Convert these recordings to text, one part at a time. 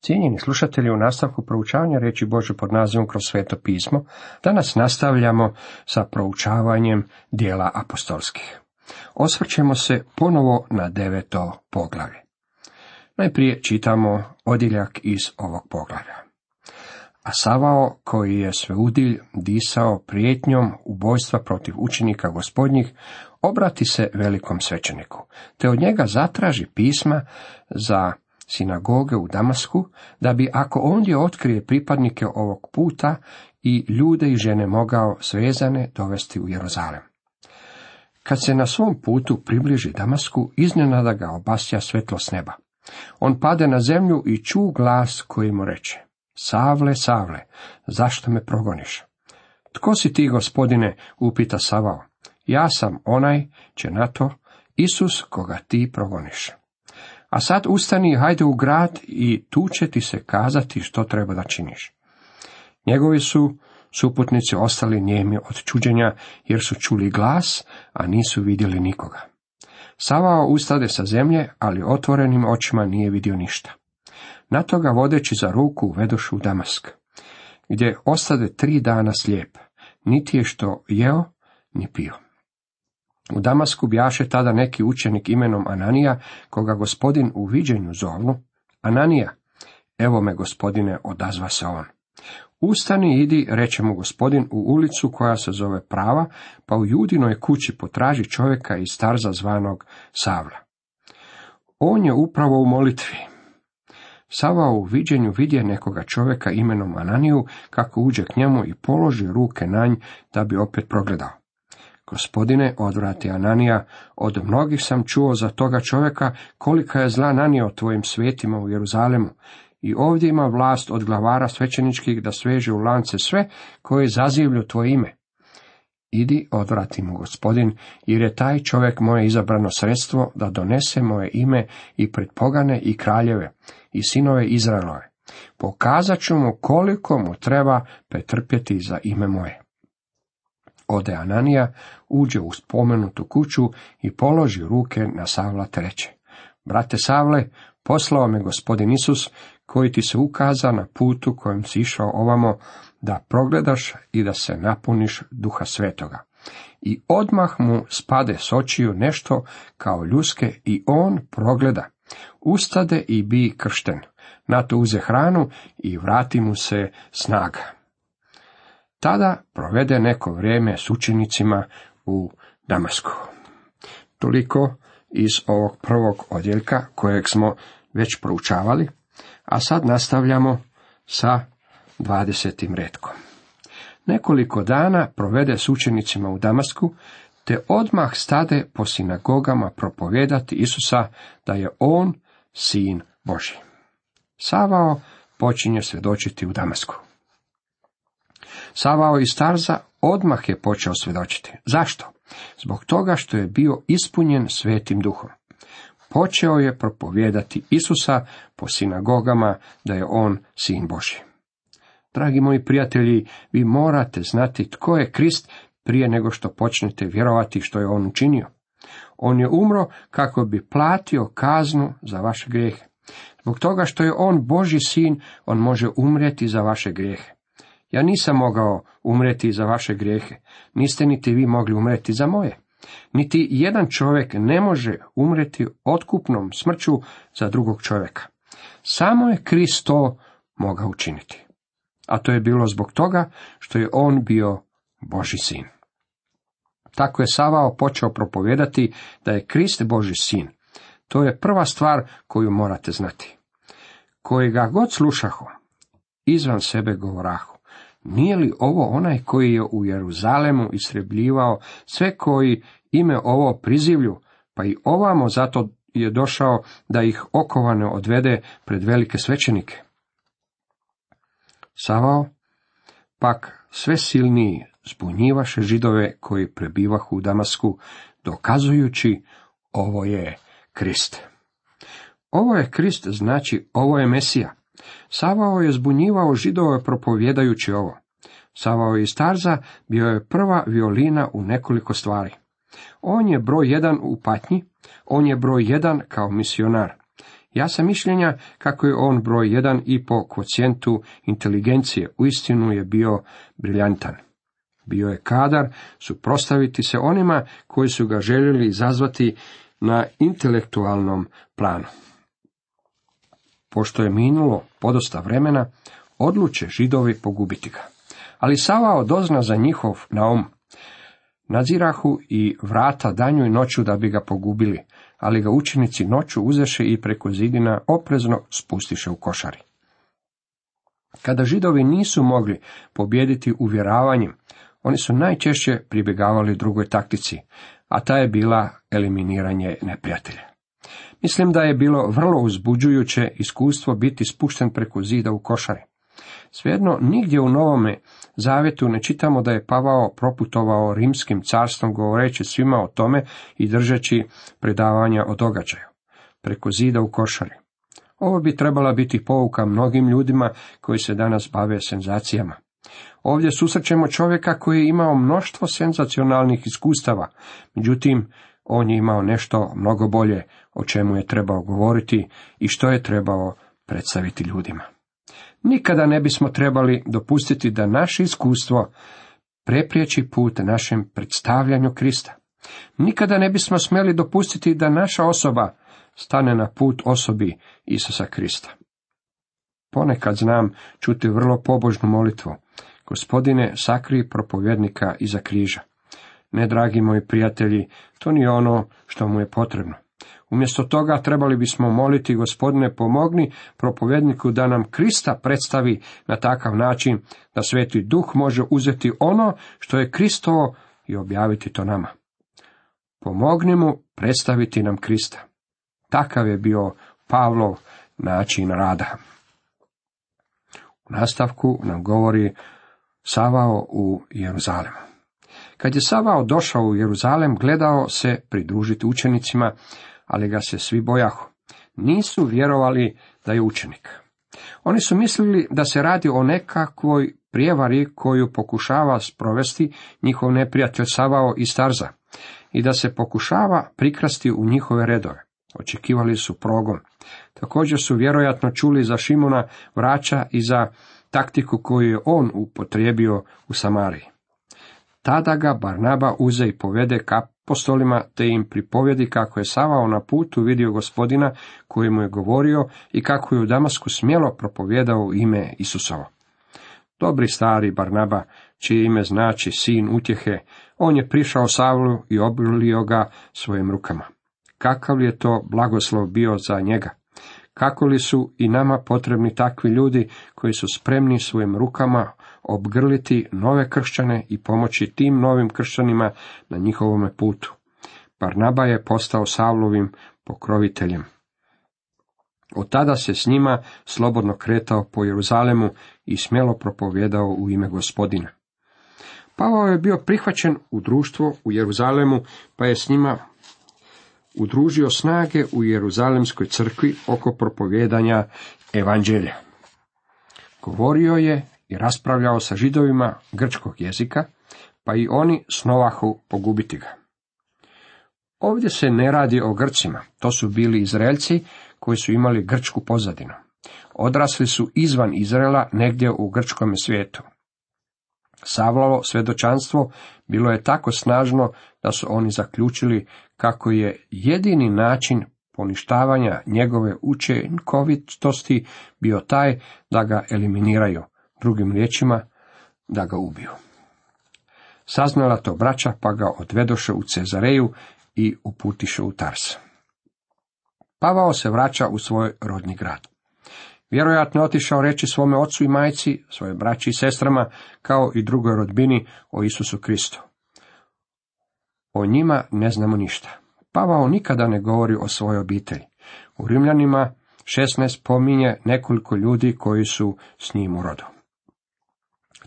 Cijenjeni slušatelji, u nastavku proučavanja reći Bože pod nazivom kroz sveto pismo, danas nastavljamo sa proučavanjem dijela apostolskih. Osvrćemo se ponovo na deveto poglavlje. Najprije čitamo odjeljak iz ovog poglavlja. A Savao, koji je sveudilj disao prijetnjom ubojstva protiv učenika gospodnjih, obrati se velikom svećeniku, te od njega zatraži pisma za sinagoge u Damasku, da bi ako ondje otkrije pripadnike ovog puta i ljude i žene mogao svezane dovesti u Jeruzalem. Kad se na svom putu približi Damasku, iznenada ga obasja svetlo s neba. On pade na zemlju i ču glas koji mu reče, Savle, Savle, zašto me progoniš? Tko si ti, gospodine, upita Savao. Ja sam onaj, će na to, Isus koga ti progoniš. A sad ustani hajde u grad i tu će ti se kazati što treba da činiš. Njegovi su suputnici ostali njemi od čuđenja, jer su čuli glas, a nisu vidjeli nikoga. Savao ustade sa zemlje, ali otvorenim očima nije vidio ništa. Na toga vodeći za ruku vedošu u Damask, gdje ostade tri dana slijep, niti je što jeo, ni pio. U Damasku bjaše tada neki učenik imenom Ananija, koga gospodin u viđenju zovnu. Ananija, evo me gospodine, odazva se on. Ustani idi, reče mu gospodin, u ulicu koja se zove prava, pa u judinoj kući potraži čovjeka iz starza zvanog Savla. On je upravo u molitvi. Sava u viđenju vidje nekoga čovjeka imenom Ananiju, kako uđe k njemu i položi ruke na nj, da bi opet progledao. Gospodine, odvrati Ananija, od mnogih sam čuo za toga čovjeka kolika je zla nanio tvojim svetima u Jeruzalemu. I ovdje ima vlast od glavara svećeničkih da sveže u lance sve koje zazivlju tvoje ime. Idi, odvrati mu gospodin, jer je taj čovjek moje izabrano sredstvo da donese moje ime i pred pogane i kraljeve i sinove Izraelove. Pokazat ću mu koliko mu treba pretrpjeti za ime moje. Ode Ananija, uđe u spomenutu kuću i položi ruke na Savla treće. Brate Savle, poslao me gospodin Isus, koji ti se ukaza na putu kojim si išao ovamo, da progledaš i da se napuniš duha svetoga. I odmah mu spade s očiju nešto kao ljuske i on progleda. Ustade i bi kršten. Na to uze hranu i vrati mu se snaga. Tada provede neko vrijeme s učenicima u Damasku. Toliko iz ovog prvog odjeljka kojeg smo već proučavali, a sad nastavljamo sa dvadesetim redkom. Nekoliko dana provede s učenicima u Damasku, te odmah stade po sinagogama propovijedati Isusa da je on sin Boži. Savao počinje svjedočiti u Damasku. Savao iz Tarza odmah je počeo svjedočiti. Zašto? Zbog toga što je bio ispunjen svetim duhom. Počeo je propovijedati Isusa po sinagogama da je on sin Boži. Dragi moji prijatelji, vi morate znati tko je Krist prije nego što počnete vjerovati što je on učinio. On je umro kako bi platio kaznu za vaše grijehe. Zbog toga što je on Boži sin, on može umrijeti za vaše grijehe. Ja nisam mogao umreti za vaše grijehe, niste niti vi mogli umreti za moje. Niti jedan čovjek ne može umreti otkupnom smrću za drugog čovjeka. Samo je Krist to mogao učiniti. A to je bilo zbog toga što je on bio Boži sin. Tako je Savao počeo propovijedati da je Krist Boži sin. To je prva stvar koju morate znati. Koji ga god slušaho, izvan sebe govorahu. Nije li ovo onaj koji je u Jeruzalemu isrebljivao sve koji ime ovo prizivlju, pa i ovamo zato je došao da ih okovane odvede pred velike svećenike? Savao, pak sve silniji zbunjivaše židove koji prebivahu u Damasku, dokazujući ovo je Krist. Ovo je Krist, znači ovo je Mesija. Savao je zbunjivao židove propovjedajući ovo. Savao iz Tarza bio je prva violina u nekoliko stvari. On je broj jedan u patnji, on je broj jedan kao misionar. Ja sam mišljenja kako je on broj jedan i po kvocijentu inteligencije uistinu je bio briljantan. Bio je kadar suprostaviti se onima koji su ga željeli izazvati na intelektualnom planu. Pošto je minulo podosta vremena, odluče židovi pogubiti ga. Ali Savao dozna za njihov naum. Nadzirahu i vrata danju i noću da bi ga pogubili, ali ga učenici noću uzeše i preko zidina oprezno spustiše u košari. Kada židovi nisu mogli pobijediti uvjeravanjem, oni su najčešće pribjegavali drugoj taktici, a ta je bila eliminiranje neprijatelja. Mislim da je bilo vrlo uzbuđujuće iskustvo biti spušten preko zida u košari. Svejedno, nigdje u Novome Zavjetu ne čitamo da je Pavao proputovao rimskim carstvom govoreći svima o tome i držeći predavanja o događaju. Preko zida u košari. Ovo bi trebala biti pouka mnogim ljudima koji se danas bave senzacijama. Ovdje susrećemo čovjeka koji je imao mnoštvo senzacionalnih iskustava, međutim, on je imao nešto mnogo bolje o čemu je trebao govoriti i što je trebao predstaviti ljudima. Nikada ne bismo trebali dopustiti da naše iskustvo prepriječi put našem predstavljanju Krista. Nikada ne bismo smjeli dopustiti da naša osoba stane na put osobi Isusa Krista. Ponekad znam čuti vrlo pobožnu molitvu. Gospodine, sakri propovjednika iza križa. Ne, dragi moji prijatelji, to nije ono što mu je potrebno. Umjesto toga trebali bismo moliti gospodine pomogni propovjedniku da nam Krista predstavi na takav način da sveti duh može uzeti ono što je Kristovo i objaviti to nama. Pomogni mu predstaviti nam Krista. Takav je bio Pavlov način rada. U nastavku nam govori Savao u Jeruzalemu. Kad je Savao došao u Jeruzalem, gledao se pridružiti učenicima, ali ga se svi bojahu. Nisu vjerovali da je učenik. Oni su mislili da se radi o nekakvoj prijevari koju pokušava sprovesti njihov neprijatelj Savao i Starza i da se pokušava prikrasti u njihove redove. Očekivali su progon. Također su vjerojatno čuli za Šimona vraća i za taktiku koju je on upotrijebio u Samariji. Tada ga Barnaba uze i povede k apostolima, te im pripovjedi kako je Savao na putu vidio gospodina koji mu je govorio i kako je u Damasku smjelo propovjedao ime Isusovo. Dobri stari Barnaba, čije ime znači sin utjehe, on je prišao Savlu i obilio ga svojim rukama. Kakav je to blagoslov bio za njega? Kako li su i nama potrebni takvi ljudi koji su spremni svojim rukama obgrliti nove kršćane i pomoći tim novim kršćanima na njihovome putu. Barnaba je postao Savlovim pokroviteljem. Od tada se s njima slobodno kretao po Jeruzalemu i smjelo propovjedao u ime gospodina. Pavao je bio prihvaćen u društvo u Jeruzalemu, pa je s njima udružio snage u Jeruzalemskoj crkvi oko propovjedanja evanđelja. Govorio je i raspravljao sa židovima grčkog jezika, pa i oni snovahu pogubiti ga. Ovdje se ne radi o Grcima, to su bili Izraelci koji su imali grčku pozadinu. Odrasli su izvan Izraela negdje u grčkom svijetu. Savlalo svjedočanstvo bilo je tako snažno da su oni zaključili kako je jedini način poništavanja njegove učinkovitosti bio taj da ga eliminiraju, drugim riječima da ga ubiju. Saznala to braća pa ga odvedoše u Cezareju i uputiše u Tars. Pavao se vraća u svoj rodni grad. Vjerojatno je otišao reći svome ocu i majci, svoje braći i sestrama, kao i drugoj rodbini o Isusu Kristu. O njima ne znamo ništa. Pavao nikada ne govori o svojoj obitelji. U Rimljanima 16 pominje nekoliko ljudi koji su s njim u rodu.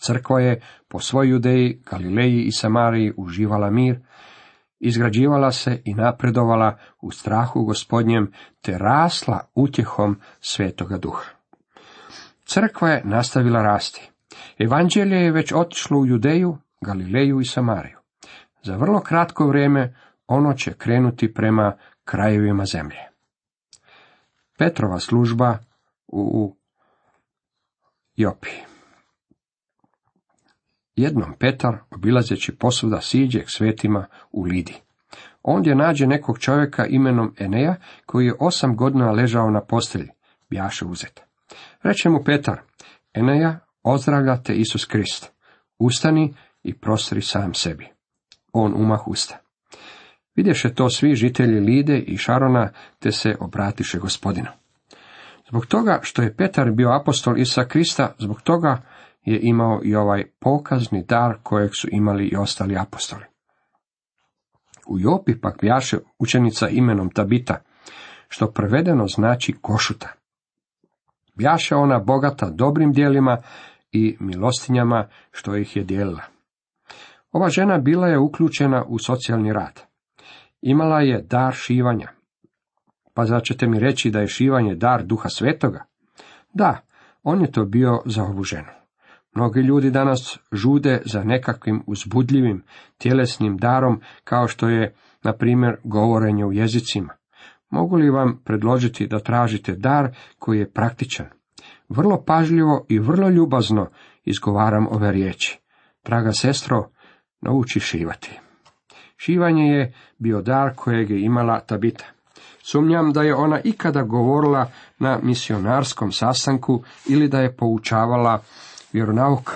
Crkva je po svoj judeji, Galileji i Samariji uživala mir, izgrađivala se i napredovala u strahu gospodnjem, te rasla utjehom svetoga duha. Crkva je nastavila rasti. Evanđelje je već otišlo u Judeju, Galileju i Samariju. Za vrlo kratko vrijeme ono će krenuti prema krajevima zemlje. Petrova služba u Jopi. Jednom Petar, obilazeći posuda, siđe k svetima u Lidi. Ondje nađe nekog čovjeka imenom Eneja, koji je osam godina ležao na postelji, bjaše uzet. Reče mu Petar, Eneja, ozdravlja te Isus Krist. Ustani i prostri sam sebi. On umah usta. Vidješe to svi žitelji Lide i Šarona, te se obratiše gospodinu. Zbog toga što je Petar bio apostol Isa Krista, zbog toga je imao i ovaj pokazni dar kojeg su imali i ostali apostoli. U Jopi pak bjaše učenica imenom Tabita, što prevedeno znači košuta. Bjaše ona bogata dobrim dijelima i milostinjama što ih je dijelila. Ova žena bila je uključena u socijalni rad. Imala je dar šivanja. Pa zar ćete mi reći da je šivanje dar duha svetoga? Da, on je to bio za ovu ženu. Mnogi ljudi danas žude za nekakvim uzbudljivim tjelesnim darom kao što je, na primjer, govorenje u jezicima. Mogu li vam predložiti da tražite dar koji je praktičan? Vrlo pažljivo i vrlo ljubazno izgovaram ove riječi. Draga sestro, nauči šivati. Šivanje je bio dar kojeg je imala Tabita. Sumnjam da je ona ikada govorila na misionarskom sastanku ili da je poučavala vjeronauk.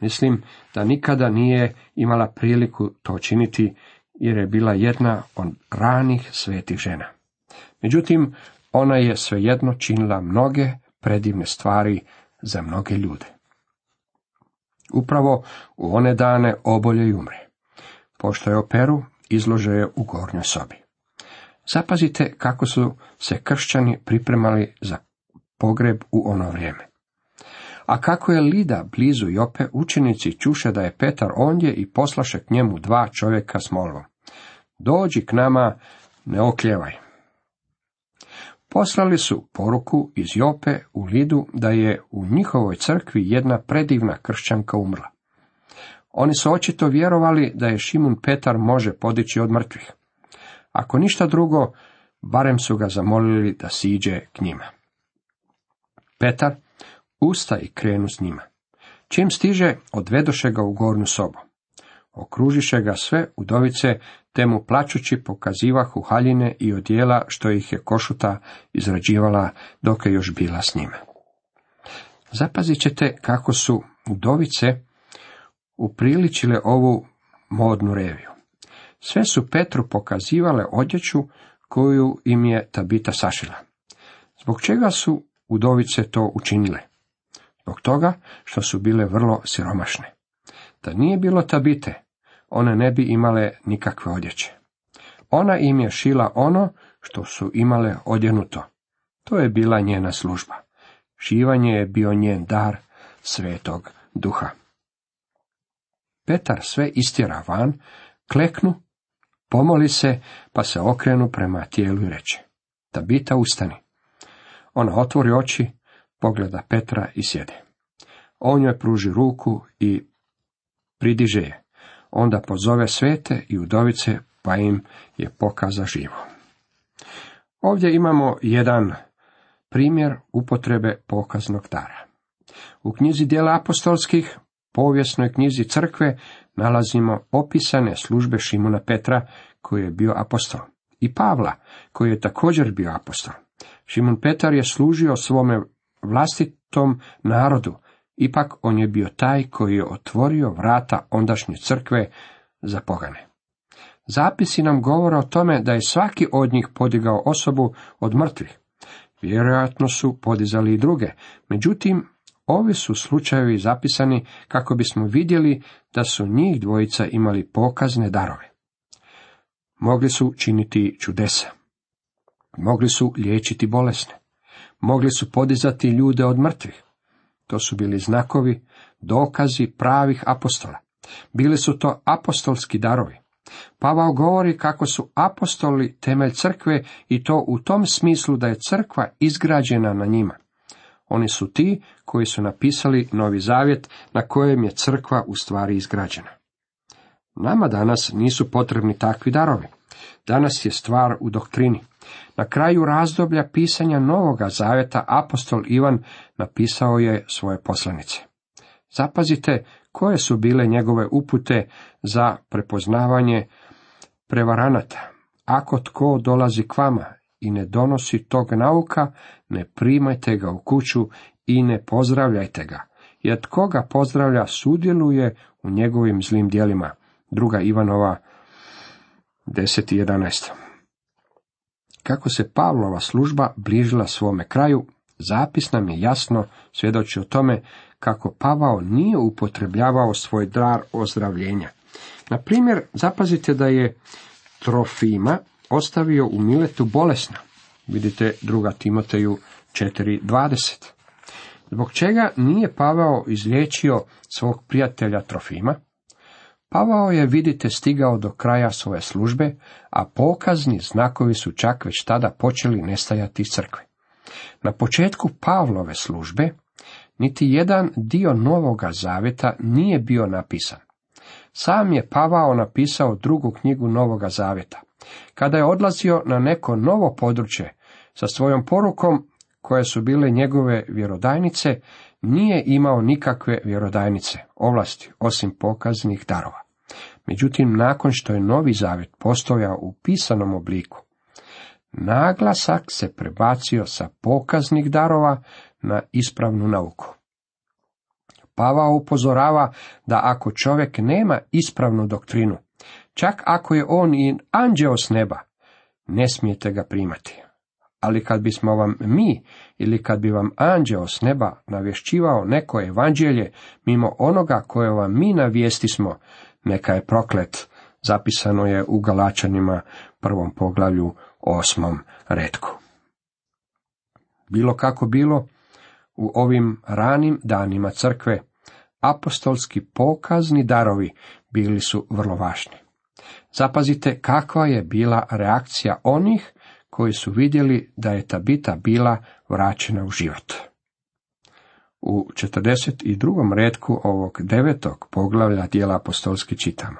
Mislim da nikada nije imala priliku to činiti, jer je bila jedna od ranih svetih žena. Međutim, ona je svejedno činila mnoge predivne stvari za mnoge ljude. Upravo u one dane obolje i umre. Pošto je operu, izlože je u gornjoj sobi. Zapazite kako su se kršćani pripremali za pogreb u ono vrijeme. A kako je Lida blizu Jope, učenici čuše da je Petar ondje i poslaše k njemu dva čovjeka s molvom. Dođi k nama, ne okljevaj. Poslali su poruku iz Jope u Lidu da je u njihovoj crkvi jedna predivna kršćanka umrla. Oni su očito vjerovali da je Šimun Petar može podići od mrtvih. Ako ništa drugo, barem su ga zamolili da siđe k njima. Petar usta i krenu s njima. Čim stiže, odvedoše ga u gornju sobu. Okružiše ga sve udovice, te mu plaćući pokazivahu haljine i odjela što ih je košuta izrađivala dok je još bila s njima. Zapazit ćete kako su udovice upriličile ovu modnu reviju. Sve su Petru pokazivale odjeću koju im je Tabita sašila. Zbog čega su udovice to učinile? Zbog toga što su bile vrlo siromašne. Da nije bilo Tabite, one ne bi imale nikakve odjeće. Ona im je šila ono što su imale odjenuto. To je bila njena služba. Šivanje je bio njen dar svetog duha. Petar sve istjera van, kleknu, pomoli se, pa se okrenu prema tijelu i reče. Tabita ustani. Ona otvori oči, pogleda Petra i sjede. On joj pruži ruku i pridiže je. Onda pozove svete i udovice, pa im je pokaza živo. Ovdje imamo jedan primjer upotrebe pokaznog dara. U knjizi dijela apostolskih povijesnoj knjizi crkve nalazimo opisane službe Šimuna Petra, koji je bio apostol, i Pavla, koji je također bio apostol. Šimun Petar je služio svome vlastitom narodu, ipak on je bio taj koji je otvorio vrata ondašnje crkve za pogane. Zapisi nam govore o tome da je svaki od njih podigao osobu od mrtvih. Vjerojatno su podizali i druge, međutim, Ovi su slučajevi zapisani kako bismo vidjeli da su njih dvojica imali pokazne darove. Mogli su činiti čudesa. Mogli su liječiti bolesne. Mogli su podizati ljude od mrtvih. To su bili znakovi, dokazi pravih apostola. Bili su to apostolski darovi. Pavao govori kako su apostoli temelj crkve i to u tom smislu da je crkva izgrađena na njima. Oni su ti koji su napisali Novi Zavjet na kojem je crkva u stvari izgrađena. Nama danas nisu potrebni takvi darovi. Danas je stvar u doktrini. Na kraju razdoblja pisanja Novoga Zaveta apostol Ivan napisao je svoje poslanice. Zapazite koje su bile njegove upute za prepoznavanje prevaranata. Ako tko dolazi k vama i ne donosi tog nauka, ne primajte ga u kuću i ne pozdravljajte ga, jer tko ga pozdravlja sudjeluje u njegovim zlim dijelima. Druga Ivanova 10 i 11. Kako se Pavlova služba bližila svome kraju, zapis nam je jasno svjedoči o tome kako Pavao nije upotrebljavao svoj dar ozdravljenja. Na primjer, zapazite da je Trofima ostavio u Miletu bolesna. Vidite druga Timoteju 4.20. Zbog čega nije Pavao izliječio svog prijatelja Trofima? Pavao je, vidite, stigao do kraja svoje službe, a pokazni znakovi su čak već tada počeli nestajati iz crkve. Na početku Pavlove službe niti jedan dio Novoga Zaveta nije bio napisan. Sam je Pavao napisao drugu knjigu Novoga Zaveta. Kada je odlazio na neko novo područje sa svojom porukom, koje su bile njegove vjerodajnice, nije imao nikakve vjerodajnice, ovlasti, osim pokaznih darova. Međutim, nakon što je Novi Zavjet postojao u pisanom obliku, naglasak se prebacio sa pokaznih darova na ispravnu nauku. Pavao upozorava da ako čovjek nema ispravnu doktrinu, čak ako je on i anđeo s neba, ne smijete ga primati. Ali kad bismo vam mi ili kad bi vam anđeo s neba navješćivao neko evanđelje mimo onoga koje vam mi navijestismo, neka je proklet, zapisano je u Galačanima prvom poglavlju osmom redku. Bilo kako bilo, u ovim ranim danima crkve, apostolski pokazni darovi bili su vrlo važni. Zapazite kakva je bila reakcija onih koji su vidjeli da je Tabita bila vraćena u život. U 42. redku ovog devetog poglavlja dijela apostolski čitamo.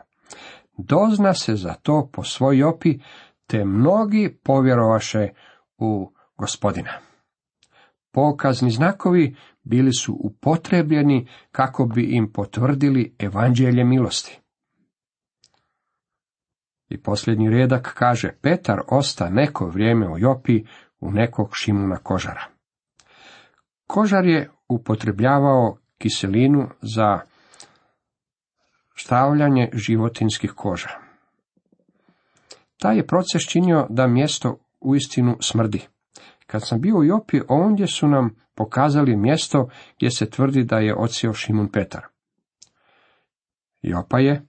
Dozna se za to po svoj opi, te mnogi povjerovaše u gospodina. Pokazni znakovi bili su upotrebljeni kako bi im potvrdili evanđelje milosti. I posljednji redak kaže, Petar osta neko vrijeme u Jopi u nekog Šimuna kožara. Kožar je upotrebljavao kiselinu za stavljanje životinskih koža. Taj je proces činio da mjesto uistinu smrdi. Kad sam bio u Jopi, ondje su nam pokazali mjesto gdje se tvrdi da je odsio Šimun Petar. Jopa je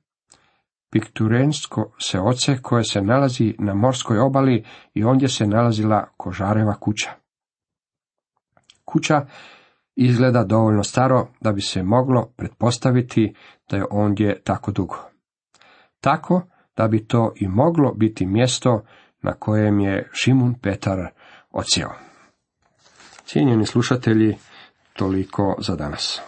pikturensko se oce koje se nalazi na morskoj obali i ondje se nalazila kožareva kuća. Kuća izgleda dovoljno staro da bi se moglo pretpostaviti da je ondje tako dugo. Tako da bi to i moglo biti mjesto na kojem je Šimun Petar odsjeo. Cijenjeni slušatelji, toliko za danas.